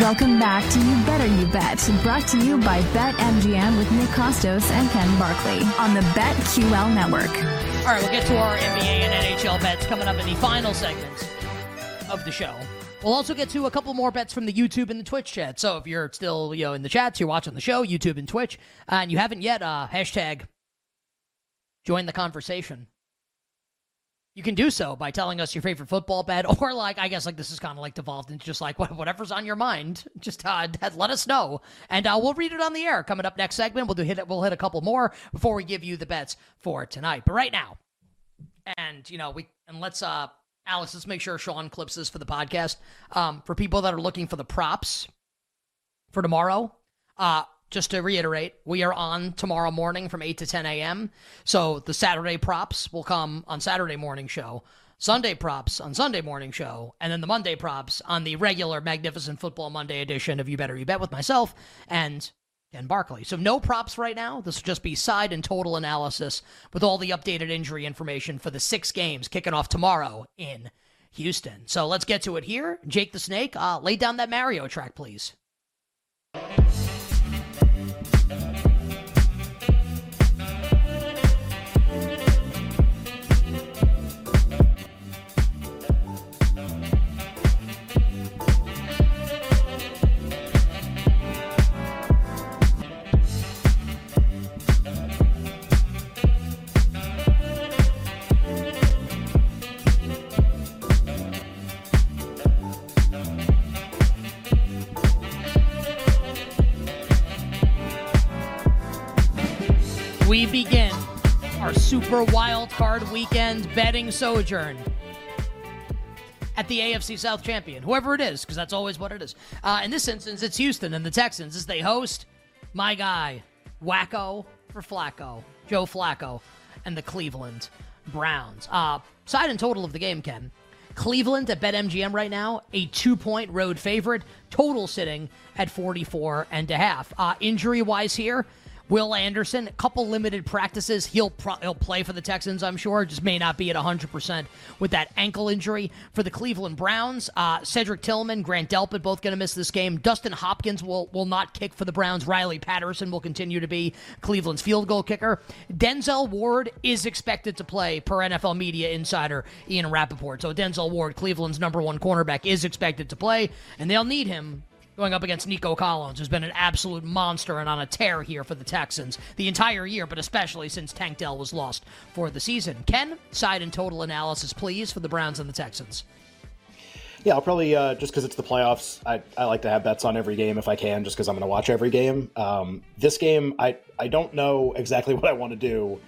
Welcome back to You Better You Bet, brought to you by BetMGM with Nick Kostos and Ken Barkley on the BetQL network. All right, we'll get to our NBA and NHL bets coming up in the final segments of the show. We'll also get to a couple more bets from the YouTube and the Twitch chat. So if you're still, you know, in the chats, you're watching the show, YouTube and Twitch, and you haven't yet, uh, hashtag join the conversation you can do so by telling us your favorite football bet, or like I guess like this is kind of like devolved into just like whatever's on your mind. Just uh, let us know, and uh, we'll read it on the air. Coming up next segment, we'll do hit we'll hit a couple more before we give you the bets for tonight. But right now, and you know we and let's uh Alex, let's make sure Sean clips this for the podcast. Um, for people that are looking for the props for tomorrow, uh, just to reiterate, we are on tomorrow morning from 8 to 10 a.m. So the Saturday props will come on Saturday morning show, Sunday props on Sunday morning show, and then the Monday props on the regular Magnificent Football Monday edition of You Better You Bet with myself and Ken Barkley. So no props right now. This will just be side and total analysis with all the updated injury information for the six games kicking off tomorrow in Houston. So let's get to it here. Jake the Snake, uh, lay down that Mario track, please. Super wild card weekend betting sojourn at the AFC South champion, whoever it is, because that's always what it is. Uh, in this instance, it's Houston and the Texans as they host my guy, Wacko for Flacco, Joe Flacco, and the Cleveland Browns. Uh, side and total of the game, Ken. Cleveland at BetMGM right now, a two point road favorite, total sitting at 44 and a half. Uh, injury wise here, Will Anderson, a couple limited practices. He'll pro- he'll play for the Texans, I'm sure. Just may not be at 100% with that ankle injury. For the Cleveland Browns, uh, Cedric Tillman, Grant Delpit both going to miss this game. Dustin Hopkins will, will not kick for the Browns. Riley Patterson will continue to be Cleveland's field goal kicker. Denzel Ward is expected to play per NFL media insider Ian Rapoport. So Denzel Ward, Cleveland's number one cornerback, is expected to play, and they'll need him going up against Nico Collins, who's been an absolute monster and on a tear here for the Texans the entire year, but especially since Tank Dell was lost for the season. Ken, side and total analysis, please, for the Browns and the Texans. Yeah, I'll probably uh, just because it's the playoffs. I, I like to have bets on every game if I can, just because I'm going to watch every game. Um, this game, I I don't know exactly what I want to do.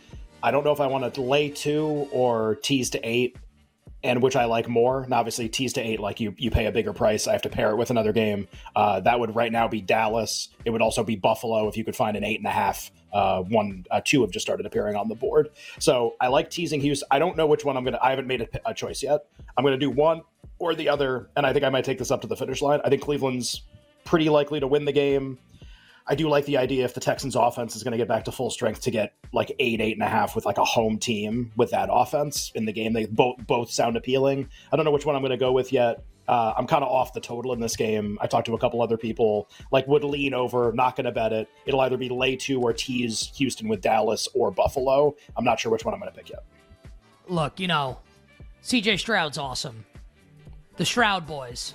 I don't know if I want to lay two or tease to eight and which I like more. And obviously, tease to eight, like you, you pay a bigger price. I have to pair it with another game. Uh, that would right now be Dallas. It would also be Buffalo if you could find an eight and a half. Uh, one, uh, two have just started appearing on the board. So I like teasing Houston. I don't know which one I'm gonna. I haven't made a, a choice yet. I'm gonna do one or the other, and I think I might take this up to the finish line. I think Cleveland's pretty likely to win the game. I do like the idea if the Texans offense is going to get back to full strength to get like eight, eight and a half with like a home team with that offense in the game. They both both sound appealing. I don't know which one I'm going to go with yet. Uh, I'm kind of off the total in this game. I talked to a couple other people, like would lean over, not going to bet it. It'll either be lay two or tease Houston with Dallas or Buffalo. I'm not sure which one I'm going to pick yet. Look, you know, CJ Stroud's awesome. The Shroud boys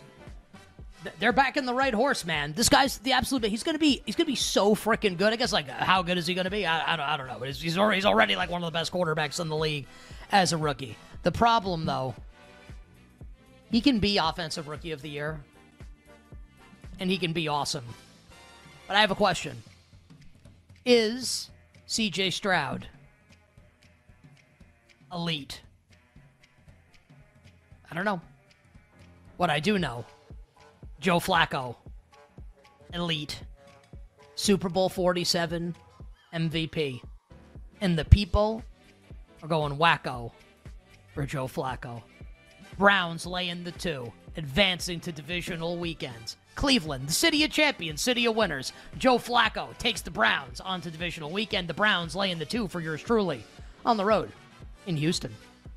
they're backing the right horse, man. This guy's the absolute. He's gonna be. He's gonna be so freaking good. I guess like how good is he gonna be? I, I, don't, I don't know. He's, he's already, he's already like one of the best quarterbacks in the league as a rookie. The problem though, he can be offensive rookie of the year, and he can be awesome. But I have a question: Is C.J. Stroud elite? I don't know. What I do know Joe Flacco, elite, Super Bowl 47 MVP. And the people are going wacko for Joe Flacco. Browns laying the two, advancing to divisional weekends. Cleveland, the city of champions, city of winners. Joe Flacco takes the Browns onto divisional weekend. The Browns laying the two for yours truly on the road in Houston.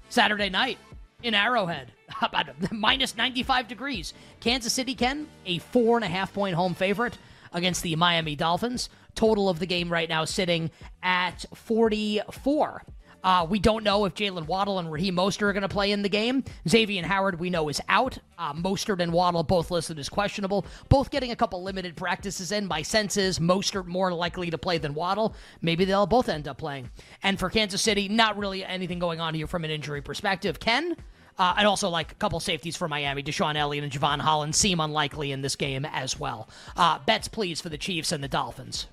Saturday night in Arrowhead. About minus 95 degrees. Kansas City, Ken, a four and a half point home favorite against the Miami Dolphins. Total of the game right now sitting at 44. Uh, we don't know if Jaylen Waddle and Raheem Mostert are going to play in the game. Xavier Howard, we know, is out. Uh, Mostert and Waddle both listed as questionable. Both getting a couple limited practices in. My sense is Mostert more likely to play than Waddle. Maybe they'll both end up playing. And for Kansas City, not really anything going on here from an injury perspective. Ken? Uh, and also like a couple safeties for Miami. DeShon Elliott and Jevon Holland seem unlikely in this game as well. Uh, bets, please, for the Chiefs and the Dolphins.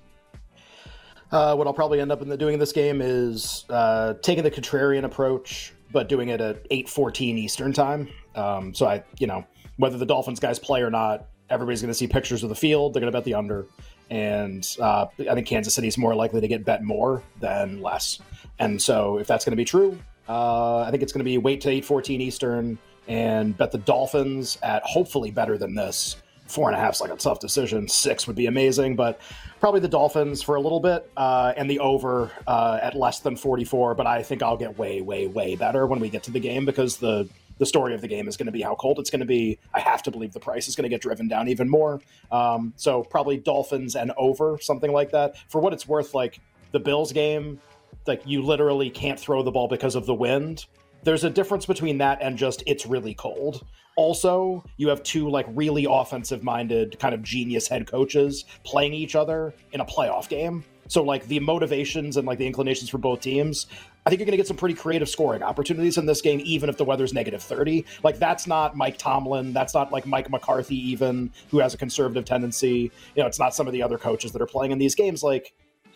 Uh, what I'll probably end up in the, doing in this game is uh, taking the contrarian approach, but doing it at 8:14 Eastern time. Um, so I, you know, whether the Dolphins guys play or not, everybody's going to see pictures of the field. They're going to bet the under, and uh, I think Kansas City is more likely to get bet more than less. And so if that's going to be true, uh, I think it's going to be wait to 8:14 Eastern and bet the Dolphins at hopefully better than this. Four and a half is like a tough decision. Six would be amazing, but probably the Dolphins for a little bit uh, and the over uh, at less than 44. But I think I'll get way, way, way better when we get to the game because the the story of the game is going to be how cold it's going to be. I have to believe the price is going to get driven down even more. Um, so probably Dolphins and over something like that. For what it's worth, like the Bills game, like you literally can't throw the ball because of the wind. There's a difference between that and just it's really cold. Also, you have two like really offensive minded kind of genius head coaches playing each other in a playoff game. So like the motivations and like the inclinations for both teams, I think you're going to get some pretty creative scoring opportunities in this game, even if the weather's negative 30. Like that's not Mike Tomlin, that's not like Mike McCarthy, even who has a conservative tendency. You know, it's not some of the other coaches that are playing in these games. Like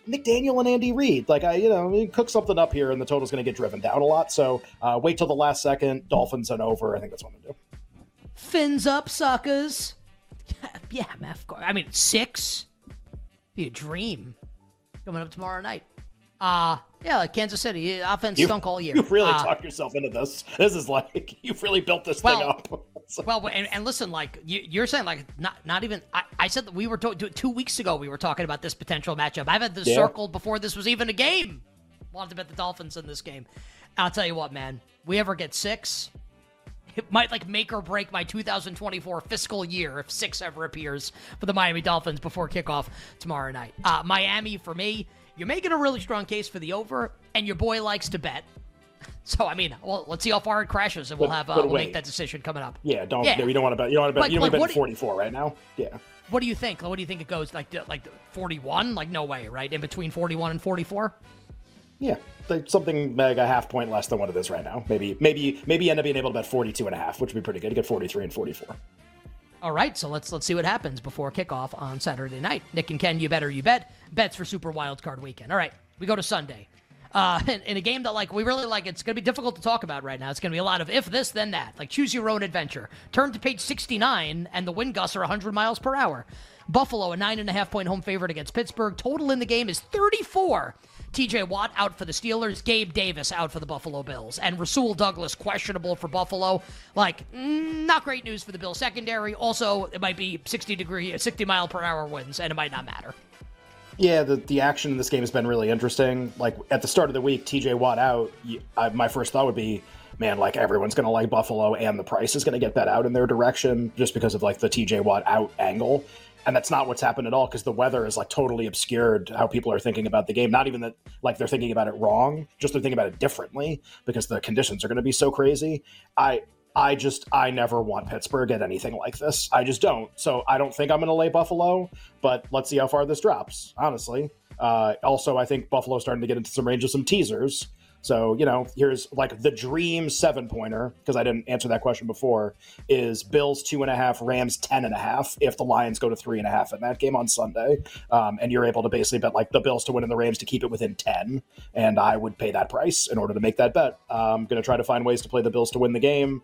McDaniel and Andy Reid. Like I, you know, cook something up here, and the total's going to get driven down a lot. So uh, wait till the last second. Dolphins and over. I think that's what I'm going to do. Fins up, suckers. yeah, Math. course. I mean, six. Be a dream coming up tomorrow night. Uh yeah, like Kansas City offense you, stunk all year. You really uh, talked yourself into this. This is like you've really built this well, thing up. So. Well, and, and, listen, like you, are saying, like not not even. I, I said that we were to, two weeks ago. We were talking about this potential matchup. I've had this yeah. circled before this was even a game. Wanted to bet the Dolphins in this game. I'll tell you what, man. We ever get six, it might like make or break my 2024 fiscal year if six ever appears for the Miami Dolphins before kickoff tomorrow night. Uh, Miami for me you're making a really strong case for the over, and your boy likes to bet. So I mean, well, let's see how far it crashes, and we'll have uh, we'll make that decision coming up. Yeah, don't. Yeah. You don't want to bet. You don't want to bet. Like, you don't like, bet 44 right now. Yeah. What do you think? What do you think it goes like? Like 41? Like no way, right? In between 41 and 44? Yeah, like something like a half point less than what it is right now. Maybe, maybe, maybe end up being able to bet 42 and a half, which would be pretty good. You get 43 and 44. All right, so let's let's see what happens before kickoff on Saturday night. Nick and Ken, you better you bet bets for Super Wild Card Weekend. All right, we go to Sunday. Uh, in, in, a game that like we really like, it's going to be difficult to talk about right now. It's going to be a lot of if this then that. Like choose your own adventure. Turn to page 69, and the wind gusts are 100 miles per hour. Buffalo, a nine and a half point home favorite against Pittsburgh. Total in the game is 34. TJ Watt out for the Steelers, Gabe Davis out for the Buffalo Bills, and Rasul Douglas questionable for Buffalo. Like, mm, not great news for the Bills secondary. Also, it might be 60 degree, 60 mile per hour winds, and it might not matter. Yeah, the, the action in this game has been really interesting. Like at the start of the week, TJ Watt out. I, my first thought would be, man, like everyone's going to like Buffalo, and the price is going to get bet out in their direction just because of like the TJ Watt out angle and that's not what's happened at all because the weather is like totally obscured how people are thinking about the game not even that like they're thinking about it wrong just they're thinking about it differently because the conditions are going to be so crazy i i just i never want pittsburgh at anything like this i just don't so i don't think i'm going to lay buffalo but let's see how far this drops honestly uh, also i think buffalo's starting to get into some range of some teasers so, you know, here's like the dream seven pointer, because I didn't answer that question before, is Bills two and a half, Rams ten and a half if the Lions go to three and a half in that game on Sunday. Um, and you're able to basically bet like the Bills to win and the Rams to keep it within 10. And I would pay that price in order to make that bet. I'm going to try to find ways to play the Bills to win the game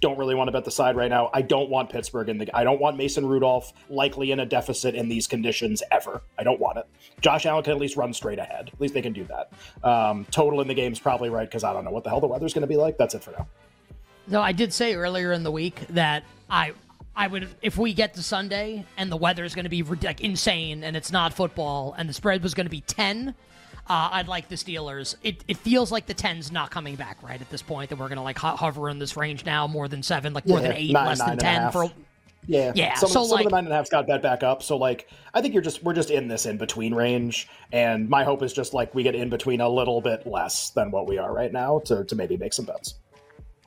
don't really want to bet the side right now. I don't want Pittsburgh in the. I don't want Mason Rudolph likely in a deficit in these conditions ever. I don't want it. Josh Allen can at least run straight ahead. At least they can do that. Um, total in the game is probably right because I don't know what the hell the weather's going to be like. That's it for now. No, I did say earlier in the week that I I would if we get to Sunday and the weather is going to be like insane and it's not football and the spread was going to be ten. Uh, I'd like the Steelers. It, it feels like the 10's not coming back, right, at this point, that we're going to like ho- hover in this range now, more than seven, like more Yeah, than eight, nine, less nine than 10 for. Yeah, Yeah, Some, so, some like- of the nine and a half's got bet back up. So like, I think you're just we're just in this in between range, and my hope is just like we get in between a little bit less than what we are right now to to maybe make some bets.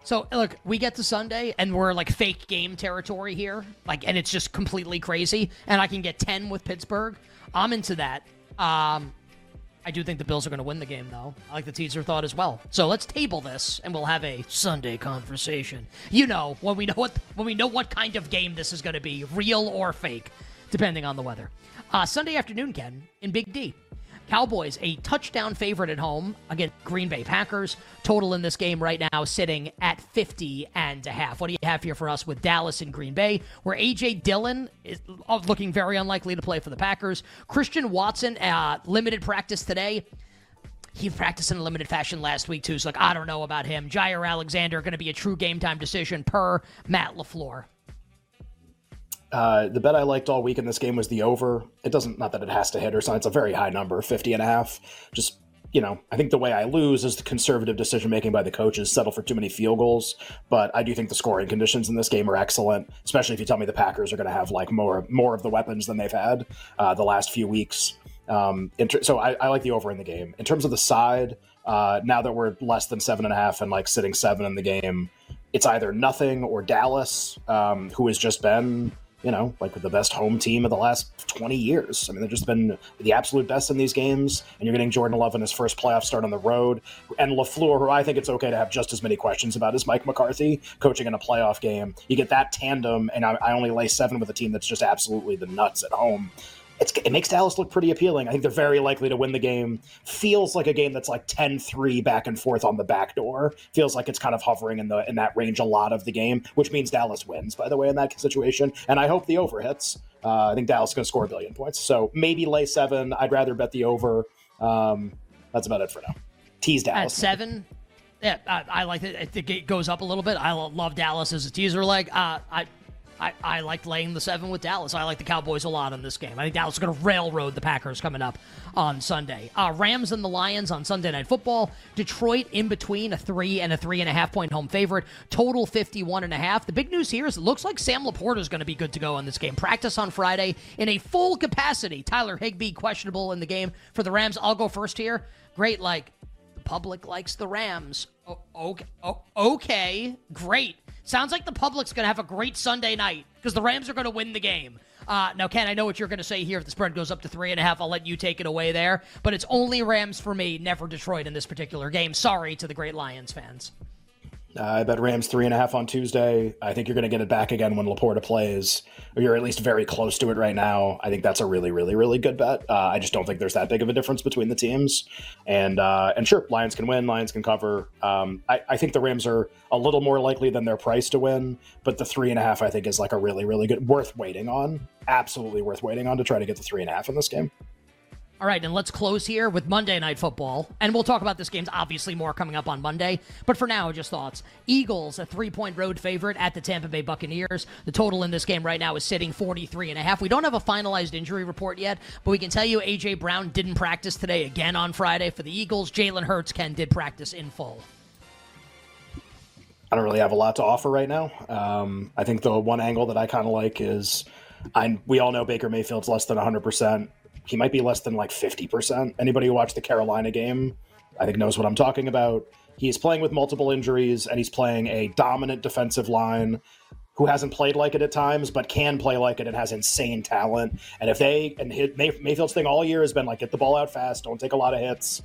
So look, we get to Sunday and we're like fake game territory here, like, and it's just completely crazy. And I can get ten with Pittsburgh. I'm into that. Um, I do think the Bills are going to win the game, though. I like the teaser thought as well. So let's table this, and we'll have a Sunday conversation. You know, when we know what when we know what kind of game this is going to be, real or fake, depending on the weather. Uh, Sunday afternoon, Ken, in Big D. Cowboys, a touchdown favorite at home against Green Bay Packers. Total in this game right now sitting at 50 and a half. What do you have here for us with Dallas and Green Bay, where A.J. Dillon is uh, looking very unlikely to play for the Packers? Christian Watson, uh, limited practice today. He practiced in a limited fashion last week, too. So, like, I don't know about him. Jaire Alexander going to be a true game time decision per Matt LaFleur. Uh, the bet I liked all week in this game was the over. It doesn't, not that it has to hit or something. It's a very high number, 50 and a half. Just, you know, I think the way I lose is the conservative decision making by the coaches settle for too many field goals. But I do think the scoring conditions in this game are excellent, especially if you tell me the Packers are going to have like more more of the weapons than they've had uh, the last few weeks. Um, ter- so I, I like the over in the game. In terms of the side, uh, now that we're less than seven and a half and like sitting seven in the game, it's either nothing or Dallas, um, who has just been, you know, like the best home team of the last 20 years. I mean, they've just been the absolute best in these games, and you're getting Jordan Love in his first playoff start on the road. And LaFleur, who I think it's okay to have just as many questions about as Mike McCarthy, coaching in a playoff game. You get that tandem, and I, I only lay seven with a team that's just absolutely the nuts at home it makes Dallas look pretty appealing. I think they're very likely to win the game. Feels like a game that's like 10-3 back and forth on the back door. Feels like it's kind of hovering in the in that range a lot of the game, which means Dallas wins, by the way, in that situation. And I hope the over hits. Uh, I think Dallas is going to score a billion points. So maybe lay seven. I'd rather bet the over. Um, that's about it for now. Tease At Dallas. seven, yeah, I, I like it. I think it goes up a little bit. I love Dallas as a teaser leg. Uh, I, I, I like laying the seven with Dallas. I like the Cowboys a lot in this game. I think Dallas is going to railroad the Packers coming up on Sunday. Uh, Rams and the Lions on Sunday Night Football. Detroit in between a three and a three and a half point home favorite. Total 51 and a half. The big news here is it looks like Sam LaPorta is going to be good to go in this game. Practice on Friday in a full capacity. Tyler Higbee questionable in the game for the Rams. I'll go first here. Great, like the public likes the Rams. Okay, okay, great. Sounds like the public's going to have a great Sunday night because the Rams are going to win the game. Uh, now, Ken, I know what you're going to say here. If the spread goes up to three and a half, I'll let you take it away there. But it's only Rams for me, never Detroit in this particular game. Sorry to the great Lions fans. Uh, I bet Rams three and a half on Tuesday. I think you're going to get it back again when LaPorta plays, or you're at least very close to it right now. I think that's a really, really, really good bet. Uh, I just don't think there's that big of a difference between the teams. And uh, and sure, Lions can win, Lions can cover. Um, I, I think the Rams are a little more likely than their price to win, but the three and a half I think is like a really, really good, worth waiting on. Absolutely worth waiting on to try to get the three and a half in this game. All right, and let's close here with Monday Night Football. And we'll talk about this game's obviously more coming up on Monday. But for now, just thoughts. Eagles, a three point road favorite at the Tampa Bay Buccaneers. The total in this game right now is sitting 43 and a half. We don't have a finalized injury report yet, but we can tell you A.J. Brown didn't practice today again on Friday for the Eagles. Jalen Hurts, Ken, did practice in full. I don't really have a lot to offer right now. Um, I think the one angle that I kind of like is, I we all know Baker Mayfield's less than 100. He might be less than like 50 percent. Anybody who watched the Carolina game, I think knows what I'm talking about. He's playing with multiple injuries, and he's playing a dominant defensive line who hasn't played like it at times, but can play like it and has insane talent. And if they and hit, May, Mayfield's thing all year has been like get the ball out fast, don't take a lot of hits.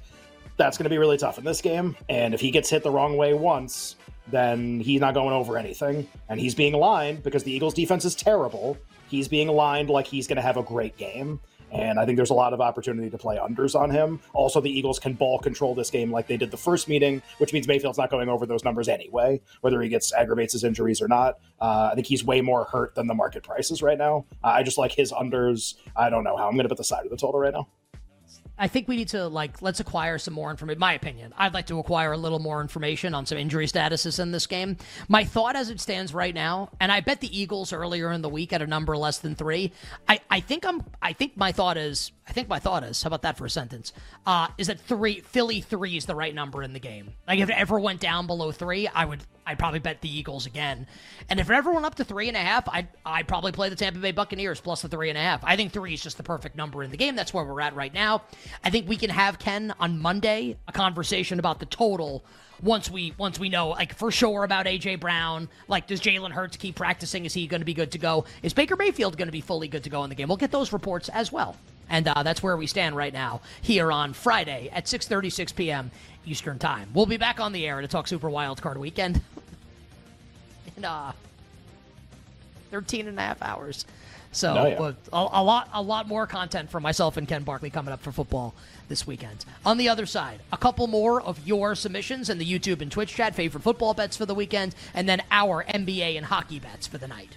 That's going to be really tough in this game. And if he gets hit the wrong way once, then he's not going over anything. And he's being aligned because the Eagles' defense is terrible. He's being aligned like he's going to have a great game. And I think there's a lot of opportunity to play unders on him. Also, the Eagles can ball control this game like they did the first meeting, which means Mayfield's not going over those numbers anyway, whether he gets aggravates his injuries or not. Uh, I think he's way more hurt than the market prices right now. Uh, I just like his unders. I don't know how I'm going to put the side of the total right now. I think we need to like let's acquire some more information. My opinion, I'd like to acquire a little more information on some injury statuses in this game. My thought, as it stands right now, and I bet the Eagles earlier in the week at a number less than three. I, I think I'm. I think my thought is. I think my thought is. How about that for a sentence? Uh, is that three? Philly three is the right number in the game. Like if it ever went down below three, I would. I'd probably bet the Eagles again. And if it ever went up to three and a half, I'd I'd probably play the Tampa Bay Buccaneers plus the three and a half. I think three is just the perfect number in the game. That's where we're at right now. I think we can have Ken on Monday a conversation about the total once we once we know like for sure about AJ Brown. Like, does Jalen Hurts keep practicing? Is he going to be good to go? Is Baker Mayfield going to be fully good to go in the game? We'll get those reports as well. And uh, that's where we stand right now here on Friday at 6:36 p.m. Eastern Time. We'll be back on the air to talk Super Wild Card Weekend in uh, 13 and a half hours. So Oh, yeah. a, a lot, a lot more content for myself and Ken Barkley coming up for football this weekend. On the other side, a couple more of your submissions in the YouTube and Twitch chat, favorite football bets for the weekend, and then our NBA and hockey bets for the night.